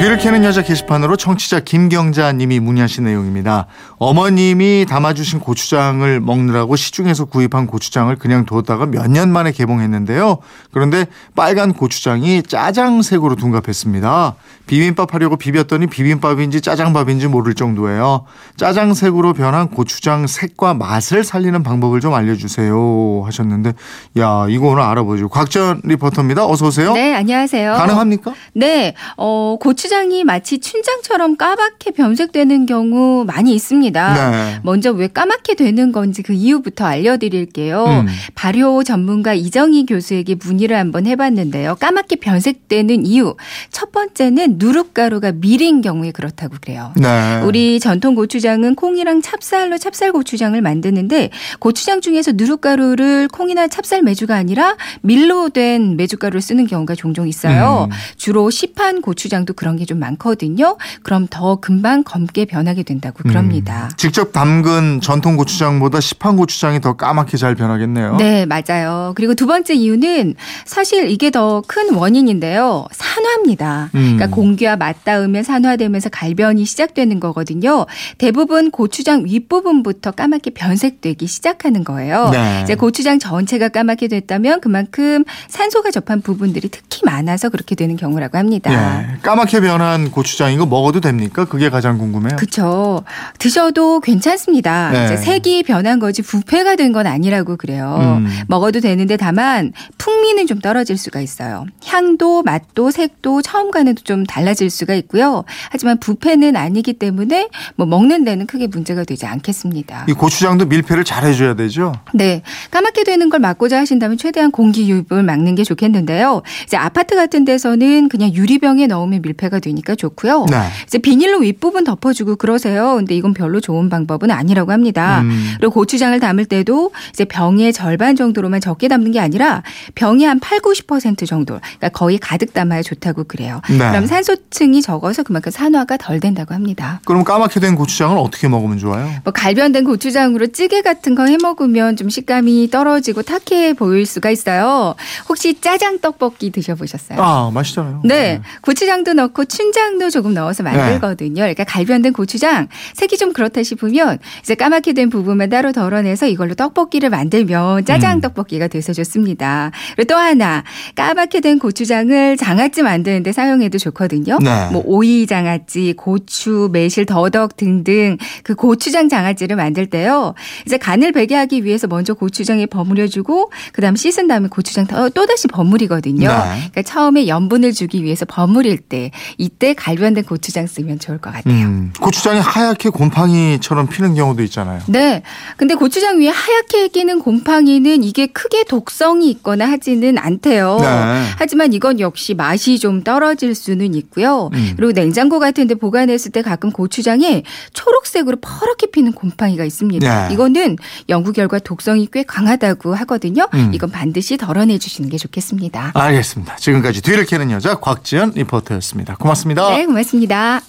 뒤를 캐는 여자 게시판으로 청취자 김경자님이 문의하신 내용입니다. 어머님이 담아주신 고추장을 먹느라고 시중에서 구입한 고추장을 그냥 뒀다가 몇 년 만에 개봉했는데요. 그런데 빨간 고추장이 짜장색으로 둔갑했습니다. 비빔밥 하려고 비볐더니 비빔밥인지 짜장밥인지 모를 정도예요. 짜장색으로 변한 고추장 색과 맛을 살리는 방법을 좀 알려주세요 하셨는데 야 이거 오늘 알아보죠. 곽전 리포터입니다. 어서 오세요. 네, 안녕하세요. 가능합니까? 네, 어, 고추 장이 마치 춘장처럼 까맣게 변색되는 경우 많이 있습니다. 네. 먼저 왜 까맣게 되는 건지 그 이유부터 알려드릴게요. 음. 발효 전문가 이정희 교수에게 문의를 한번 해봤는데요. 까맣게 변색되는 이유. 첫 번째는 누룩가루가 밀인 경우에 그렇다고 그래요. 네. 우리 전통 고추장은 콩이랑 찹쌀로 찹쌀 고추장을 만드는데 고추장 중에서 누룩가루를 콩이나 찹쌀 메주가 아니라 밀로 된 메주가루를 쓰는 경우가 종종 있어요. 음. 주로 시판 고추장도 그런 게 좀 많거든요. 그럼 더 금방 검게 변하게 된다고 그럽니다. 음, 직접 담근 전통 고추장보다 시판 고추장이 더 까맣게 잘 변하겠네요. 네, 맞아요. 그리고 두 번째 이유는 사실 이게 더 큰 원인인데요. 산화입니다. 음. 그러니까 공기와 맞닿으면 산화되면서 갈변이 시작되는 거거든요. 대부분 고추장 윗부분부터 까맣게 변색되기 시작하는 거예요. 네. 이제 고추장 전체가 까맣게 됐다면 그만큼 산소가 접한 부분들이 특히 많아서 그렇게 되는 경우라고 합니다. 예, 까맣게 변한 고추장 이거 먹어도 됩니까? 그게 가장 궁금해요. 그렇죠. 드셔도 괜찮습니다. 네. 이제 색이 변한 거지 부패가 된 건 아니라고 그래요. 음. 먹어도 되는데 다만 풍미는 좀 떨어질 수가 있어요. 향도 맛도 색도 처음과는 좀 달라질 수가 있고요. 하지만 부패는 아니기 때문에 뭐 먹는 데는 크게 문제가 되지 않겠습니다. 이 고추장도 밀폐를 잘 해줘야 되죠. 네. 까맣게 되는 걸 막고자 하신다면 최대한 공기 유입을 막는 게 좋겠는데요. 이제 아파트 같은 데서는 그냥 유리병에 넣으면 밀폐가 되니까 좋고요. 네. 이제 비닐로 윗부분 덮어주고 그러세요. 근데 이건 별로 좋은 방법은 아니라고 합니다. 음. 그리고 고추장을 담을 때도 이제 병의 절반 정도로만 적게 담는 게 아니라 병이 한 8, 90% 정도, 그러니까 거의 가득 담아야 좋다 고 그래요. 네. 그럼 산소층이 적어서 그만큼 산화가 덜 된다고 합니다. 그럼 까맣게 된 고추장을 어떻게 먹으면 좋아요? 뭐 갈변된 고추장으로 찌개 같은 거 해 먹으면 좀 식감이 떨어지고 탁해 보일 수가 있어요. 혹시 짜장 떡볶이 드셔보셨어요? 아 맛있잖아요. 네. 고추장도 넣고 춘장도 조금 넣어서 만들거든요. 그러니까 갈변된 고추장 색이 좀 그렇다 싶으면 이제 까맣게 된 부분만 따로 덜어내서 이걸로 떡볶이를 만들면 짜장 음. 떡볶이가 돼서 좋습니다. 그리고 또 하나 까맣게 된 고추장을 장아찌 만드는데 사용해도 좋거든요. 네. 뭐 오이 장아찌, 고추, 매실, 더덕 등등 그 고추장 장아찌를 만들 때요. 이제 간을 배게 하기 위해서 먼저 고추장에 버무려주고 그다음 씻은 다음에 고추장 또 다시 버무리거든요. 네. 그러니까 처음에 염분을 주기 위해서 버무릴 때 이때 갈변된 고추장 쓰면 좋을 것 같아요. 음, 고추장이 하얗게 곰팡이처럼 피는 경우도 있잖아요. 네. 근데 고추장 위에 하얗게 끼는 곰팡이는 이게 크게 독성이 있거나 하지는 않대요. 네. 하지만 이건 역시 맛이 좀 떨어질 수는 있고요. 음. 그리고 냉장고 같은 데 보관했을 때 가끔 고추장에 초록색으로 퍼렇게 피는 곰팡이가 있습니다. 네. 이거는 연구 결과 독성이 꽤 강하다고 하거든요. 음. 이건 반드시 덜어내 주시는 게 좋겠습니다. 알겠습니다. 지금까지 뒤를 캐는 여자 곽지연 리포터였습니다. 고맙습니다. 네, 고맙습니다.